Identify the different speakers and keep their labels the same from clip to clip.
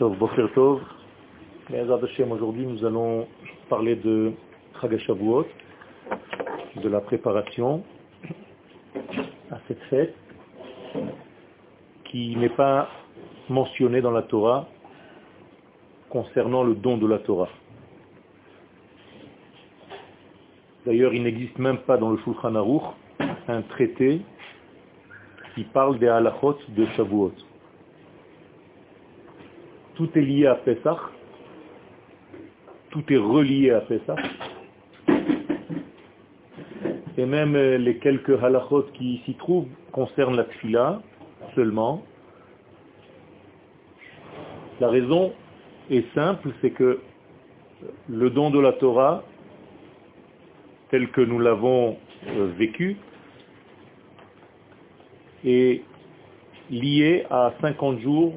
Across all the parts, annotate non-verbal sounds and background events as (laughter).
Speaker 1: Aujourd'hui, nous allons parler de Chagashavuot, de la préparation à cette fête qui n'est pas mentionnée dans la Torah concernant le don de la Torah. D'ailleurs, il n'existe même pas dans le Shulchan Aruch un traité qui parle des halachot de Shavuot. Tout est lié à Pesach, tout est relié à Pesach, et même les quelques halachot qui s'y trouvent concernent la tfila seulement. La raison est simple, c'est que le don de la Torah, tel que nous l'avons euh, vécu, est lié à 50 jours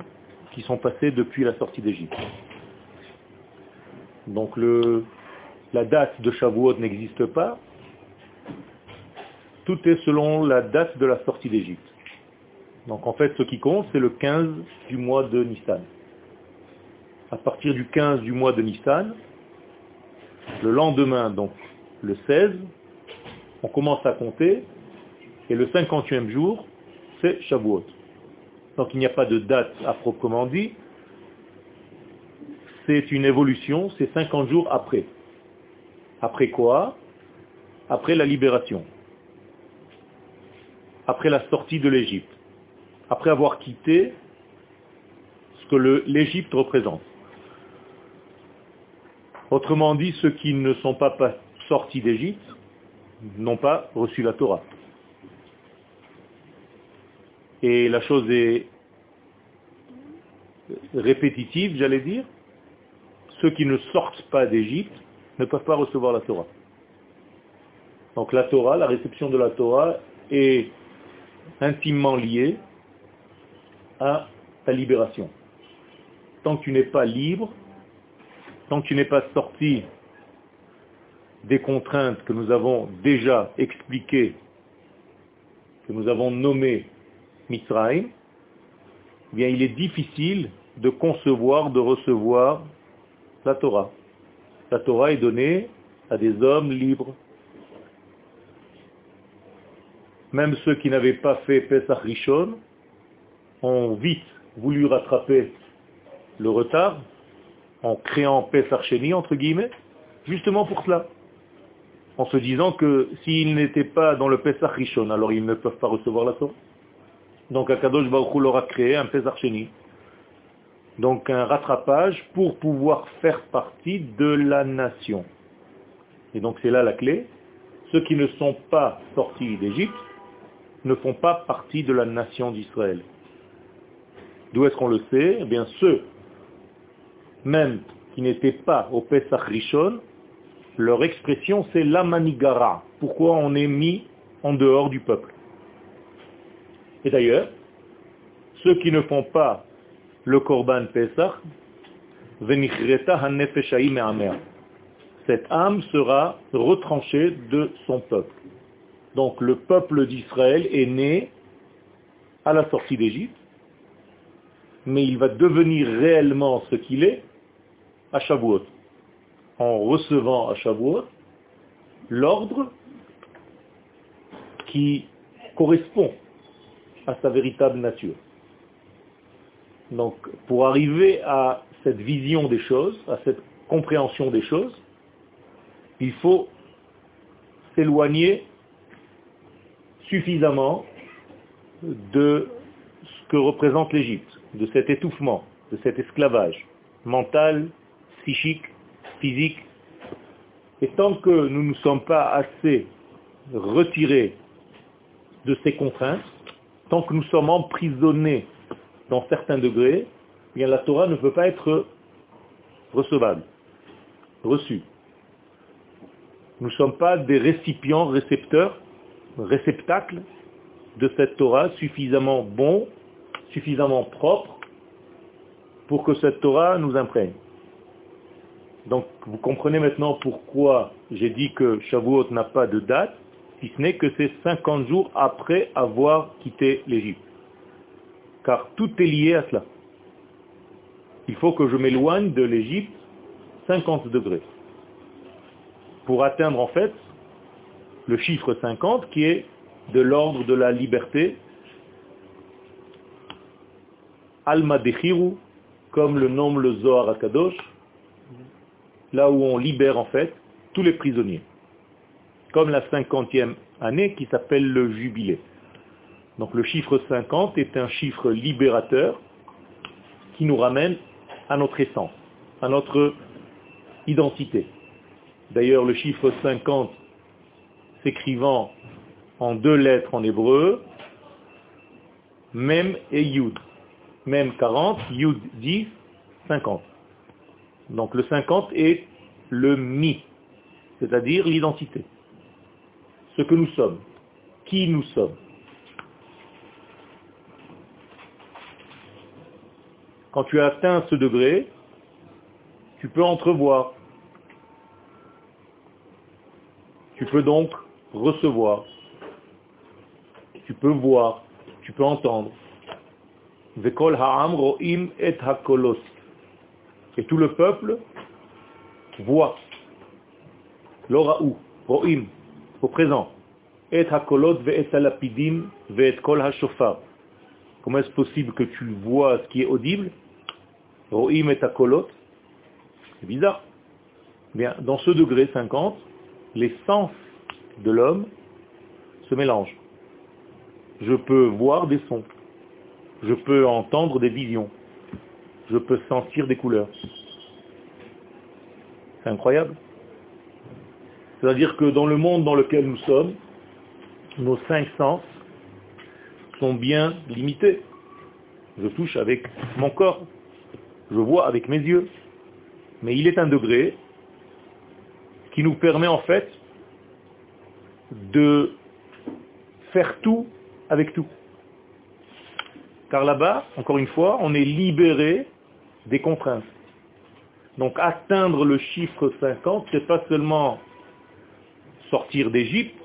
Speaker 1: qui sont passés depuis la sortie d'Égypte. Donc le, la date de Shavuot n'existe pas. Tout est selon la date de la sortie d'Égypte. Donc en fait, ce qui compte, c'est le 15 du mois de Nissan. À partir du 15 du mois de Nissan, le lendemain, donc le 16, on commence à compter, et le 50e jour, c'est Shavuot. Donc il n'y a pas de date à proprement dit. C'est une évolution, c'est 50 jours après. Après quoi? Après la libération. Après la sortie de l'Égypte. Après avoir quitté ce que l'Égypte représente. Autrement dit, ceux qui ne sont pas sortis d'Égypte n'ont pas reçu la Torah. Et la chose est répétitive, j'allais dire. Ceux qui ne sortent pas d'Égypte ne peuvent pas recevoir la Torah. Donc la Torah, la réception de la Torah est intimement liée à ta libération. Tant que tu n'es pas libre, tant que tu n'es pas sorti des contraintes que nous avons déjà expliquées, que nous avons nommées Mitzrayim, eh bien il est difficile de concevoir, de recevoir la Torah. La Torah est donnée à des hommes libres. Même ceux qui n'avaient pas fait Pesach Rishon ont vite voulu rattraper le retard en créant Pesach Sheni, entre guillemets, justement pour cela. En se disant que s'ils n'étaient pas dans le Pesach Rishon, alors ils ne peuvent pas recevoir la Torah. Donc Akadosh Baruch Hu leur créé un Pesach Donc un rattrapage pour pouvoir faire partie de la nation. Et donc c'est là la clé. Ceux qui ne sont pas sortis d'Égypte ne font pas partie de la nation d'Israël. D'où est-ce qu'on le sait? Eh bien ceux, même qui n'étaient pas au Pesach Rishon, leur expression c'est la manigara. Pourquoi on est mis en dehors du peuple? Et d'ailleurs, ceux qui ne font pas le Korban Pesach, cette âme sera retranchée de son peuple. Donc le peuple d'Israël est né à la sortie d'Égypte, mais il va devenir réellement ce qu'il est à Shavuot, en recevant à Shavuot l'ordre qui correspond à sa véritable nature. Donc, pour arriver à cette vision des choses, à cette compréhension des choses, il faut s'éloigner suffisamment de ce que représente l'Égypte, de cet étouffement, de cet esclavage mental, psychique, physique. Et tant que nous ne sommes pas assez retirés de ces contraintes, tant que nous sommes emprisonnés dans certains degrés, eh bien la Torah ne peut pas être recevable, reçue. Nous ne sommes pas des récipients, récepteurs, réceptacles de cette Torah suffisamment bons, suffisamment propres pour que cette Torah nous imprègne. Donc vous comprenez maintenant pourquoi j'ai dit que Shavuot n'a pas de date, si ce n'est que c'est 50 jours après avoir quitté l'Égypte. Car tout est lié à cela. il faut que je m'éloigne de l'Égypte 50 degrés pour atteindre en fait le chiffre 50 qui est de l'ordre de la liberté. Alma Dechiru, comme le nomme le Zohar Akadosh, là où on libère en fait tous les prisonniers. Comme la cinquantième année qui s'appelle le jubilé. Donc le chiffre 50 est un chiffre libérateur qui nous ramène à notre essence, à notre identité. D'ailleurs, le chiffre 50 s'écrivant en deux lettres en hébreu, Mem et Yud. Mem 40, Yud 10, 50. Donc le 50 est le mi, c'est-à-dire l'identité. Ce que nous sommes, qui nous sommes. Quand tu as atteint ce degré, tu peux entrevoir. Tu peux donc recevoir. Tu peux voir. Tu peux entendre. Et tout le peuple voit. L'ora'u, ro'im, au présent. Et hakolot ve'et alapidim ve'et kol. Comment est-ce possible que tu vois ce qui est audible? Et. C'est bizarre. Bien, dans ce degré 50, les sens de l'homme se mélangent. Je peux voir des sons. Je peux entendre des visions. Je peux sentir des couleurs. C'est incroyable. C'est-à-dire que dans le monde dans lequel nous sommes, nos cinq sens sont bien limités. Je touche avec mon corps, je vois avec mes yeux. Mais il est un degré qui nous permet en fait de faire tout avec tout. Car là-bas, encore une fois, on est libéré des contraintes. Donc atteindre le chiffre 50, c'est pas seulement sortir d'Égypte,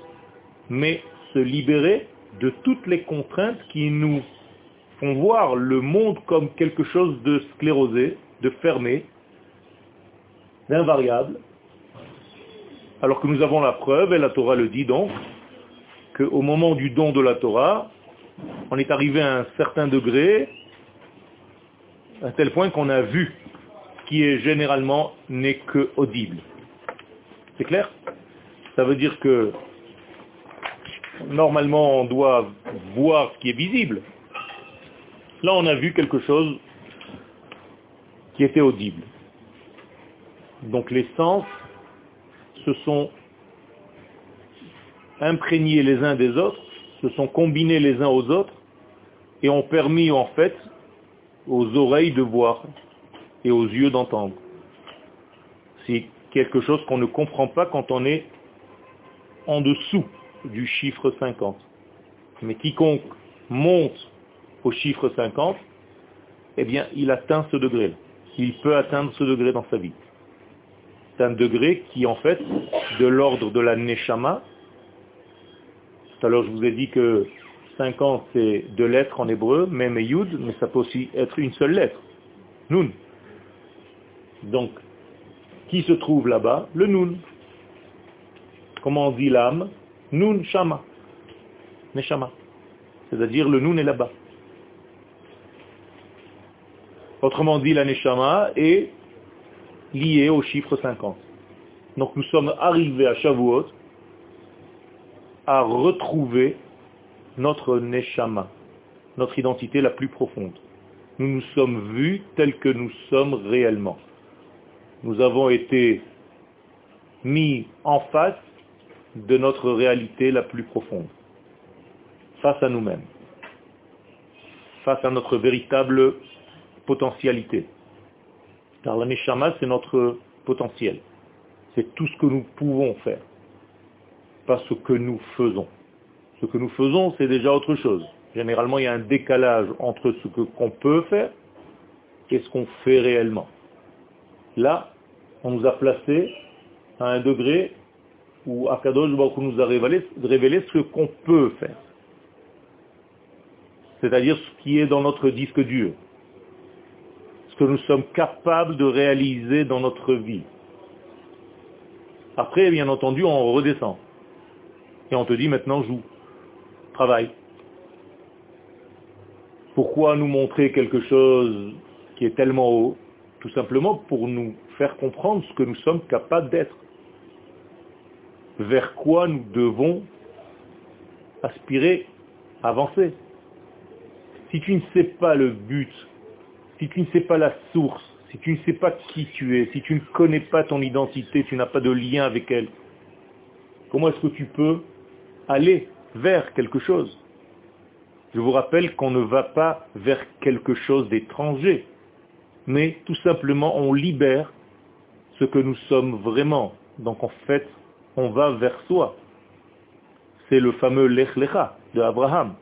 Speaker 1: mais se libérer de toutes les contraintes qui nous font voir le monde comme quelque chose de sclérosé, de fermé, d'invariable, alors que nous avons la preuve, et la Torah le dit donc, qu'au moment du don de la Torah, on est arrivé à un certain degré, à tel point qu'on a vu qui est généralement n'est que audible. C'est clair? Ça veut dire que normalement on doit voir ce qui est visible. Là on a vu quelque chose qui était audible. Donc les sens se sont imprégnés les uns des autres, se sont combinés les uns aux autres et ont permis en fait aux oreilles de voir et aux yeux d'entendre. C'est quelque chose qu'on ne comprend pas quand on est en dessous du chiffre 50. Mais quiconque monte au chiffre 50, eh bien, il atteint ce degré. Il peut atteindre ce degré dans sa vie. C'est un degré qui, en fait, de l'ordre de la neshama. Tout à l'heure, je vous ai dit que 50, c'est deux lettres en hébreu, même yud, mais ça peut aussi être une seule lettre. Nun. Donc, qui se trouve là-bas? Le nun. Comment on dit l'âme? Nun shama. Neshama. C'est-à-dire le nun est là-bas. Autrement dit, la neshama est liée au chiffre 50. Donc nous sommes arrivés à Shavuot à retrouver notre neshama, notre identité la plus profonde. Nous nous sommes vus tels que nous sommes réellement. Nous avons été mis en face de notre réalité la plus profonde, face à nous-mêmes, face à notre véritable potentialité. Car la neshama, c'est notre potentiel. C'est tout ce que nous pouvons faire, pas ce que nous faisons. Ce que nous faisons, c'est déjà autre chose. Généralement, il y a un décalage entre ce qu'on peut faire et ce qu'on fait réellement. Là, on nous a placé à un degré où Akadosh Baruch nous a révélé, révélé ce qu'on peut faire. C'est-à-dire ce qui est dans notre disque dur. Ce que nous sommes capables de réaliser dans notre vie. Après, bien entendu, on redescend. Et on te dit maintenant joue, travaille. Pourquoi nous montrer quelque chose qui est tellement haut? Tout simplement pour nous faire comprendre ce que nous sommes capables d'être. Vers quoi nous devons aspirer, avancer. Si tu ne sais pas le but, si tu ne sais pas la source, si tu ne sais pas qui tu es, si tu ne connais pas ton identité, tu n'as pas de lien avec elle, comment est-ce que tu peux aller vers quelque chose? Je vous rappelle qu'on ne va pas vers quelque chose d'étranger, mais tout simplement on libère ce que nous sommes vraiment. Donc en fait, on va vers soi. C'est le fameux Lech Lecha de Abraham.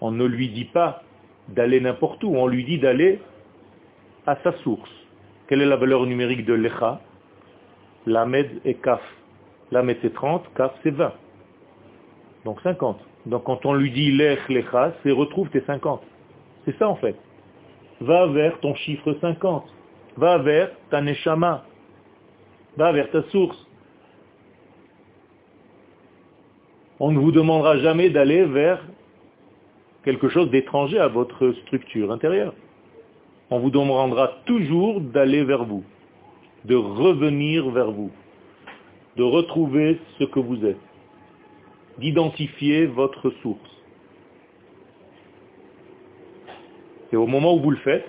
Speaker 1: On ne lui dit pas d'aller n'importe où, on lui dit d'aller à sa source. Quelle est la valeur numérique de Lecha? Lamed et Kaf. Lamed c'est 30, Kaf c'est 20. Donc 50. Donc quand on lui dit Lech Lecha, c'est retrouve tes 50. C'est ça en fait. Va vers ton chiffre 50. Va vers ta neshama. Va vers ta source. On ne vous demandera jamais d'aller vers quelque chose d'étranger à votre structure intérieure. On vous demandera toujours d'aller vers vous, de revenir vers vous, de retrouver ce que vous êtes, d'identifier votre source. Et au moment où vous le faites,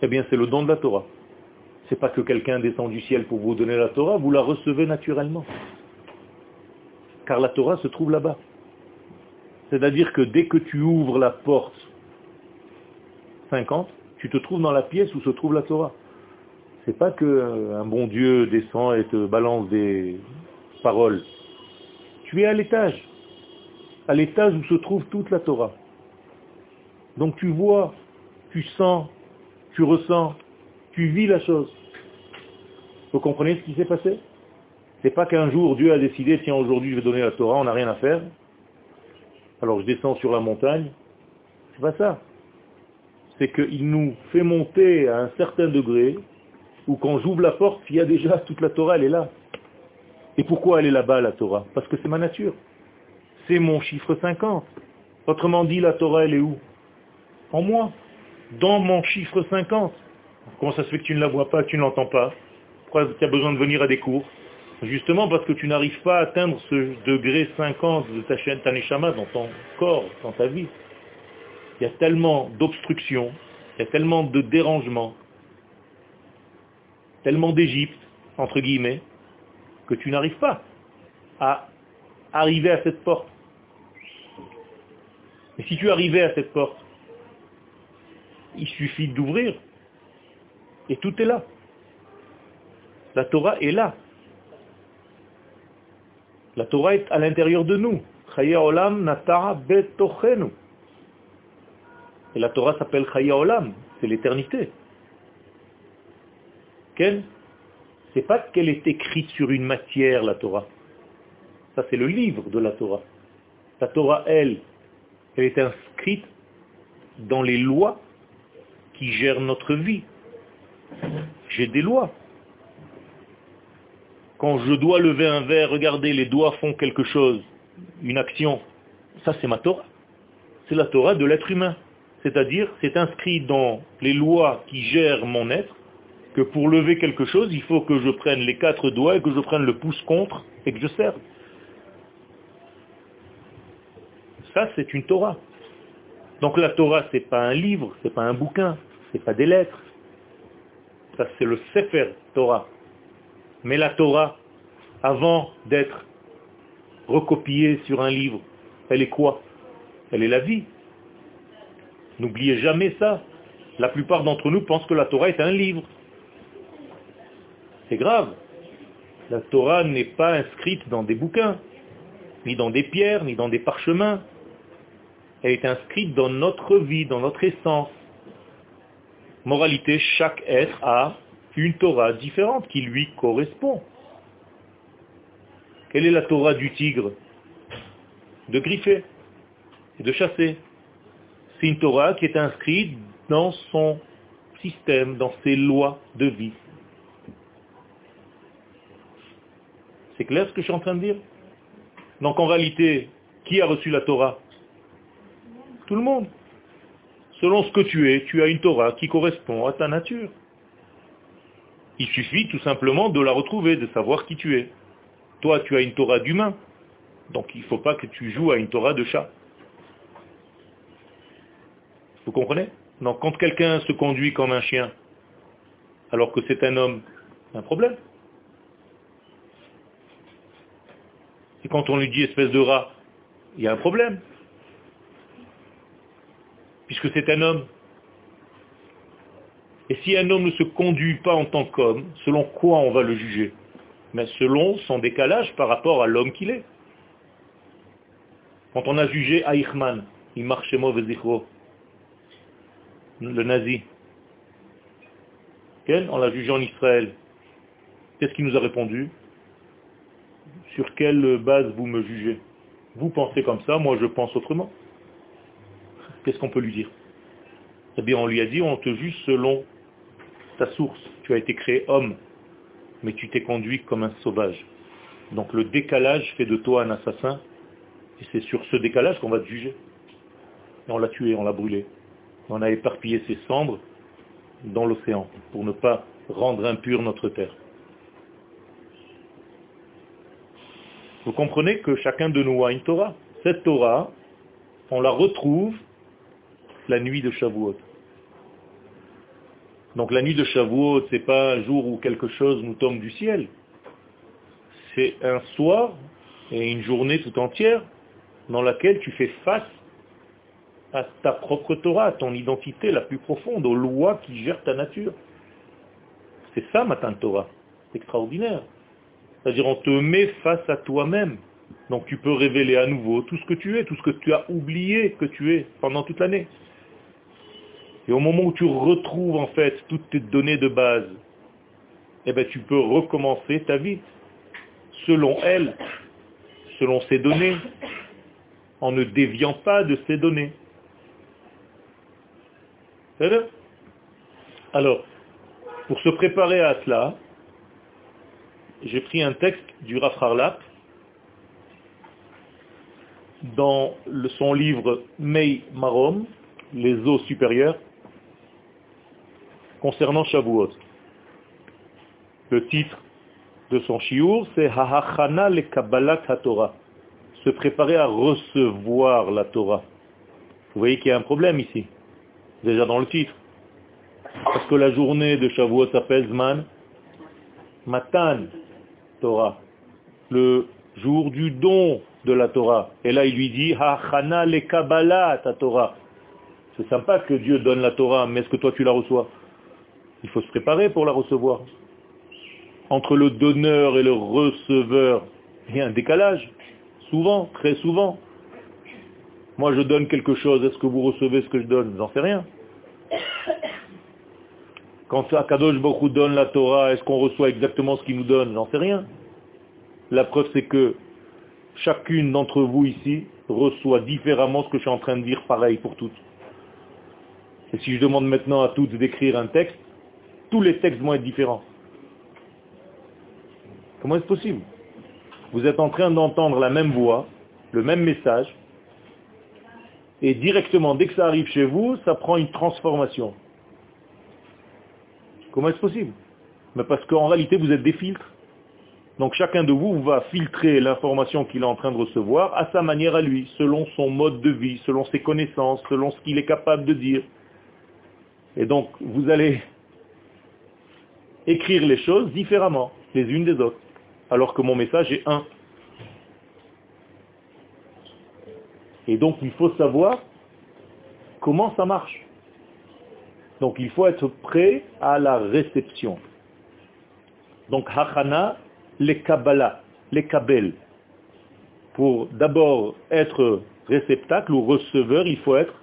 Speaker 1: eh bien c'est le don de la Torah. C'est pas que quelqu'un descend du ciel pour vous donner la Torah, vous la recevez naturellement car la Torah se trouve là-bas. C'est-à-dire que dès que tu ouvres la porte 50, tu te trouves dans la pièce où se trouve la Torah. C'est pas que euh, un bon Dieu descend et te balance des paroles. Tu es à l'étage, à l'étage où se trouve toute la Torah. Donc tu vois, tu sens, tu ressens, tu vis la chose. Vous comprenez ce qui s'est passé? C'est pas qu'un jour Dieu a décidé, tiens aujourd'hui je vais donner la Torah, on n'a rien à faire. Alors je descends sur la montagne. C'est pas ça. C'est qu'il nous fait monter à un certain degré où quand j'ouvre la porte, il y a déjà toute la Torah, elle est là. Et pourquoi elle est là-bas, la Torah? Parce que c'est ma nature. C'est mon chiffre 50. Autrement dit, la Torah, elle est où? En moi. Dans mon chiffre 50. Comment ça se fait que tu ne la vois pas, que tu ne l'entends pas? Pourquoi tu as besoin de venir à des cours? Justement parce que tu n'arrives pas à atteindre ce degré 50 de ta chaîne Taneshama dans ton corps, dans ta vie. Il y a tellement d'obstructions, il y a tellement de dérangements, tellement d'Égypte, entre guillemets, que tu n'arrives pas à arriver à cette porte. Et si tu arrivais à cette porte, il suffit d'ouvrir et tout est là. La Torah est là. La Torah est à l'intérieur de nous. olam Et la Torah s'appelle Chaya olam, c'est l'éternité. Quelle C'est pas qu'elle est écrite sur une matière, la Torah. Ça, c'est le livre de la Torah. La Torah, elle, elle est inscrite dans les lois qui gèrent notre vie. J'ai des lois. Quand je dois lever un verre, regardez, les doigts font quelque chose, une action. Ça, c'est ma Torah. C'est la Torah de l'être humain. C'est-à-dire, c'est inscrit dans les lois qui gèrent mon être, que pour lever quelque chose, il faut que je prenne les quatre doigts et que je prenne le pouce contre et que je serve. Ça, c'est une Torah. Donc la Torah, ce n'est pas un livre, ce n'est pas un bouquin, ce n'est pas des lettres. Ça, c'est le Sefer Torah. Mais la Torah, avant d'être recopiée sur un livre, elle est quoi? Elle est la vie. N'oubliez jamais ça. La plupart d'entre nous pensent que la Torah est un livre. C'est grave. La Torah n'est pas inscrite dans des bouquins, ni dans des pierres, ni dans des parchemins. Elle est inscrite dans notre vie, dans notre essence. Moralité, chaque être a une Torah différente qui lui correspond. Quelle est la Torah du tigre De griffer et de chasser? C'est une Torah qui est inscrite dans son système, dans ses lois de vie. C'est clair ce que je suis en train de dire? Donc en réalité, qui a reçu la Torah? Tout le monde. Selon ce que tu es, tu as une Torah qui correspond à ta nature. Il suffit tout simplement de la retrouver, de savoir qui tu es. Toi, tu as une Torah d'humain, donc il ne faut pas que tu joues à une Torah de chat. Vous comprenez? Donc quand quelqu'un se conduit comme un chien, alors que c'est un homme, un problème. Et quand on lui dit espèce de rat, il y a un problème. Puisque c'est un homme. Et si un homme ne se conduit pas en tant qu'homme, selon quoi on va le juger? Mais selon son décalage par rapport à l'homme qu'il est. Quand on a jugé Eichmann, il marchait mauvais le nazi, on l'a jugé en Israël. Qu'est-ce qu'il nous a répondu? Sur quelle base vous me jugez? Vous pensez comme ça, moi je pense autrement. Qu'est-ce qu'on peut lui dire? Eh bien, on lui a dit, on te juge selon ta source. Tu as été créé homme, mais tu t'es conduit comme un sauvage. Donc le décalage fait de toi un assassin, et c'est sur ce décalage qu'on va te juger. Et on l'a tué, on l'a brûlé. On a éparpillé ses cendres dans l'océan pour ne pas rendre impure notre terre. Vous comprenez que chacun de nous a une Torah. Cette Torah, on la retrouve la nuit de Shavuot. Donc la nuit de Shavuot, ce n'est pas un jour où quelque chose nous tombe du ciel. C'est un soir et une journée tout entière dans laquelle tu fais face à ta propre Torah, à ton identité la plus profonde, aux lois qui gèrent ta nature. C'est ça, Matan Torah. C'est extraordinaire. C'est-à-dire, on te met face à toi-même. Donc tu peux révéler à nouveau tout ce que tu es, tout ce que tu as oublié que tu es pendant toute l'année. Et au moment où tu retrouves en fait toutes tes données de base, eh ben, tu peux recommencer ta vie selon elle, selon ces données, en ne déviant pas de ces données. Alors, pour se préparer à cela, j'ai pris un texte du Rafrarlap dans son livre Mei Marom, les eaux supérieures, concernant Shavuot. Le titre de son shiur, c'est Hahachana le Kabbalat HaTorah, se préparer à recevoir la Torah. Vous voyez qu'il y a un problème ici déjà dans le titre. Parce que la journée de Shavuot s'appelle Zman Matan Torah, le jour du don de la Torah. Et là, il lui dit, Hachana le Kabbalah ta Torah. C'est sympa que Dieu donne la Torah, mais est-ce que toi tu la reçois? Il faut se préparer pour la recevoir. Entre le donneur et le receveur, il y a un décalage. Souvent, très souvent. Moi, je donne quelque chose. Est-ce que vous recevez ce que je donne? J'en sais rien. Quand Akadosh Baruch donne la Torah, est-ce qu'on reçoit exactement ce qu'il nous donne? J'en sais rien. La preuve, c'est que chacune d'entre vous ici reçoit différemment ce que je suis en train de dire, pareil pour toutes. Et si je demande maintenant à toutes d'écrire un texte, tous les textes vont être différents. Comment est-ce possible? Vous êtes en train d'entendre la même voix, le même message, et directement, dès que ça arrive chez vous, ça prend une transformation. Comment est-ce possible? Mais Parce qu'en réalité, vous êtes des filtres. Donc chacun de vous va filtrer l'information qu'il est en train de recevoir à sa manière à lui, selon son mode de vie, selon ses connaissances, selon ce qu'il est capable de dire. Et donc, vous allez écrire les choses différemment, les unes des autres, alors que mon message est un. Et donc il faut savoir comment ça marche. Donc il faut être prêt à la réception. Donc hachana, les kabbalah, les kabel. Pour d'abord être réceptacle ou receveur, il faut être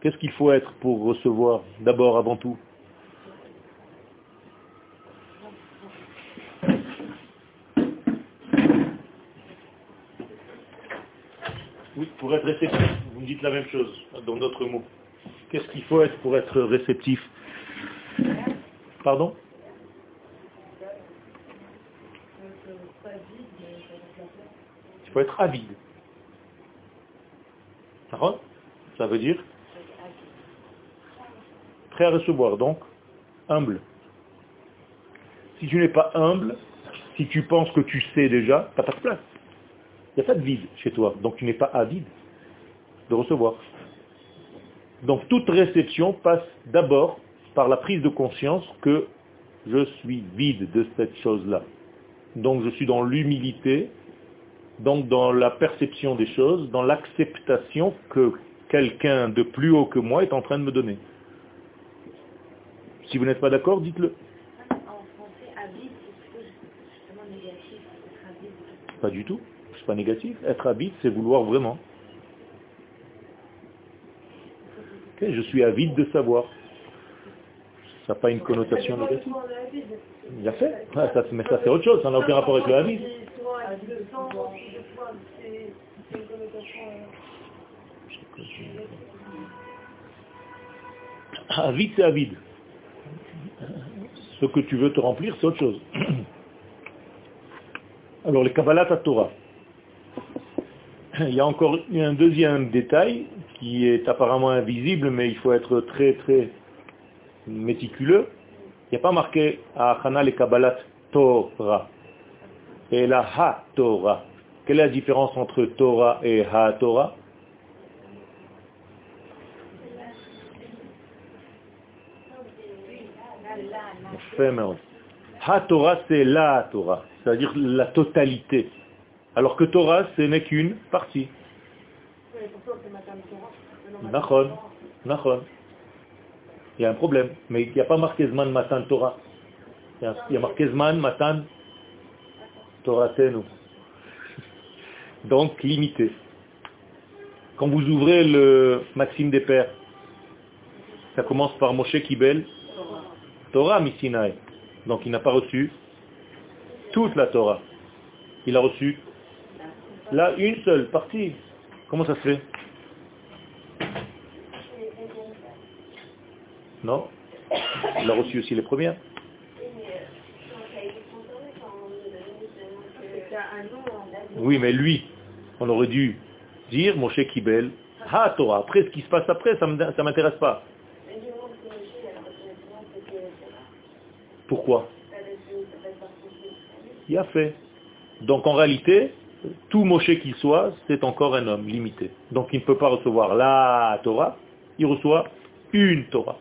Speaker 1: Qu'est-ce qu'il faut être pour recevoir d'abord avant tout? Oui. pour être réceptif Vous me dites la même chose, dans d'autres mots. Qu'est-ce qu'il faut être pour être réceptif? Pardon? Il faut être avide. Ça veut dire? À recevoir, donc humble. Si tu n'es pas humble, si tu penses que tu sais déjà, pas de place. Il n'y a pas de vide chez toi, donc tu n'es pas avide de recevoir. Donc toute réception passe d'abord par la prise de conscience que je suis vide de cette chose-là. Donc je suis dans l'humilité, donc dans la perception des choses, dans l'acceptation que quelqu'un de plus haut que moi est en train de me donner. Si vous n'êtes pas d'accord, dites-le. Pas du tout. C'est pas négatif. Être avide, c'est vouloir vraiment. je suis avide de savoir. Ça n'a pas une connotation négative. Il a fait. Ça, mais ça c'est autre chose, ça n'a aucun rapport avec le avide. Avide, c'est avide. Ce que tu veux te remplir, c'est autre chose. (clears throat) Alors, les Kabbalat à Torah. Il y a encore un deuxième détail qui est apparemment invisible, mais il faut être très très méticuleux. Il n'y a pas marqué à Hana les Kabbalat Torah. Et la Ha Torah. Quelle est la différence entre Torah et Ha Torah Ha Torah, c'est la Torah, c'est-à-dire la totalité. Alors que Torah, ce n'est qu'une partie. Nachon, Nachon. Il y a un problème, mais il n'y a pas marqué Zman Matan Torah. Il y a marqué Zman Matan Torah Tenu. (laughs) Donc limité. Quand vous ouvrez le Maxime des Pères, ça commence par Moshe Kibel, Torah Misinaï. Donc il n'a pas reçu toute la Torah. Il a reçu là une seule partie. Comment ça se fait? Non Il a reçu aussi les premières. Oui, mais lui, on aurait dû dire Moshe Kibel, Ha Torah. Après, ce qui se passe après, ça ne m'intéresse pas. Pourquoi? Il a fait. Donc en réalité, tout Moshe qu'il soit, c'est encore un homme limité. Donc il ne peut pas recevoir la Torah, il reçoit une Torah.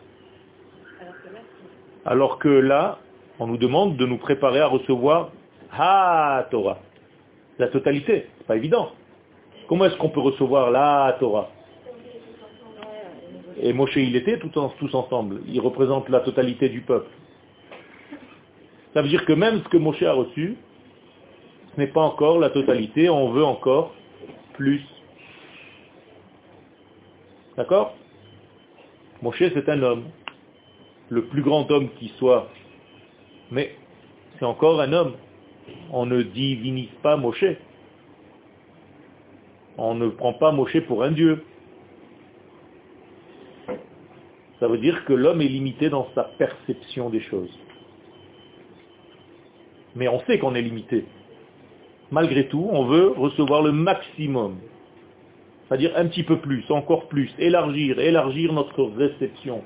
Speaker 1: Alors que là, on nous demande de nous préparer à recevoir Ha Torah, la totalité. C'est pas évident. Comment est-ce qu'on peut recevoir la Torah? Et Moshe, il était tout tous ensemble. Il représente la totalité du peuple. Ça veut dire que même ce que Moshe a reçu, ce n'est pas encore la totalité, on veut encore plus. D'accord? Moshe, c'est un homme, le plus grand homme qui soit, mais c'est encore un homme. On ne divinise pas Moshe. On ne prend pas Moshe pour un dieu. Ça veut dire que l'homme est limité dans sa perception des choses. Mais on sait qu'on est limité. Malgré tout, on veut recevoir le maximum. C'est-à-dire un petit peu plus, encore plus, élargir, élargir notre réception.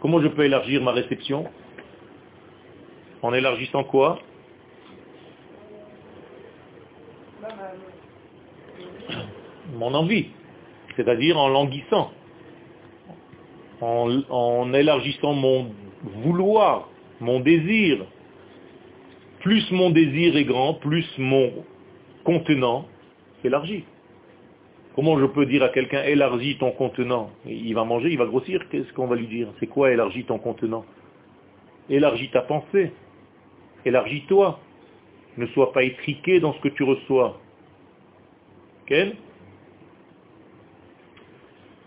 Speaker 1: Comment je peux élargir ma réception? En élargissant quoi? Mon envie, c'est-à-dire en languissant, en, élargissant mon vouloir, mon désir, plus mon désir est grand, plus mon contenant s'élargit. Comment je peux dire à quelqu'un élargis ton contenant? Il va manger, il va grossir, qu'est-ce qu'on va lui dire? C'est quoi élargis ton contenant? Élargis ta pensée, élargis-toi, ne sois pas étriqué dans ce que tu reçois. Ok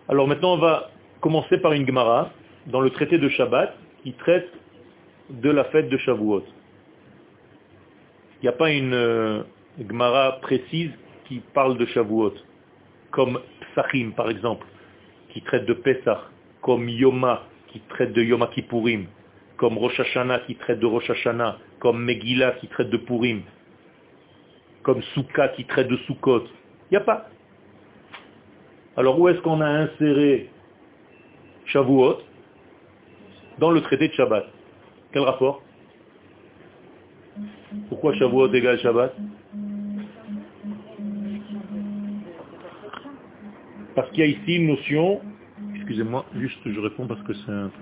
Speaker 1: Alors maintenant on va commencer par une Gemara dans le traité de Shabbat qui traite de la fête de Shavuot. N'y a pas une euh, Gemara précise qui parle de Shavuot. comme Psachim par exemple, qui traite de Pesach, comme Yoma qui traite de Yom Kippourim, comme Rosh Hashanah qui traite de Rosh Hashanah, comme Megillah qui traite de Purim, comme Souka qui traite de Sukkot. Il n'y a pas. Alors où est-ce qu'on a inséré Shavuot dans le traité de Shabbat? Quel rapport? Pourquoi Shavuot égale Shabbat Parce qu'il y a ici une notion, excusez-moi, juste je réponds parce que c'est un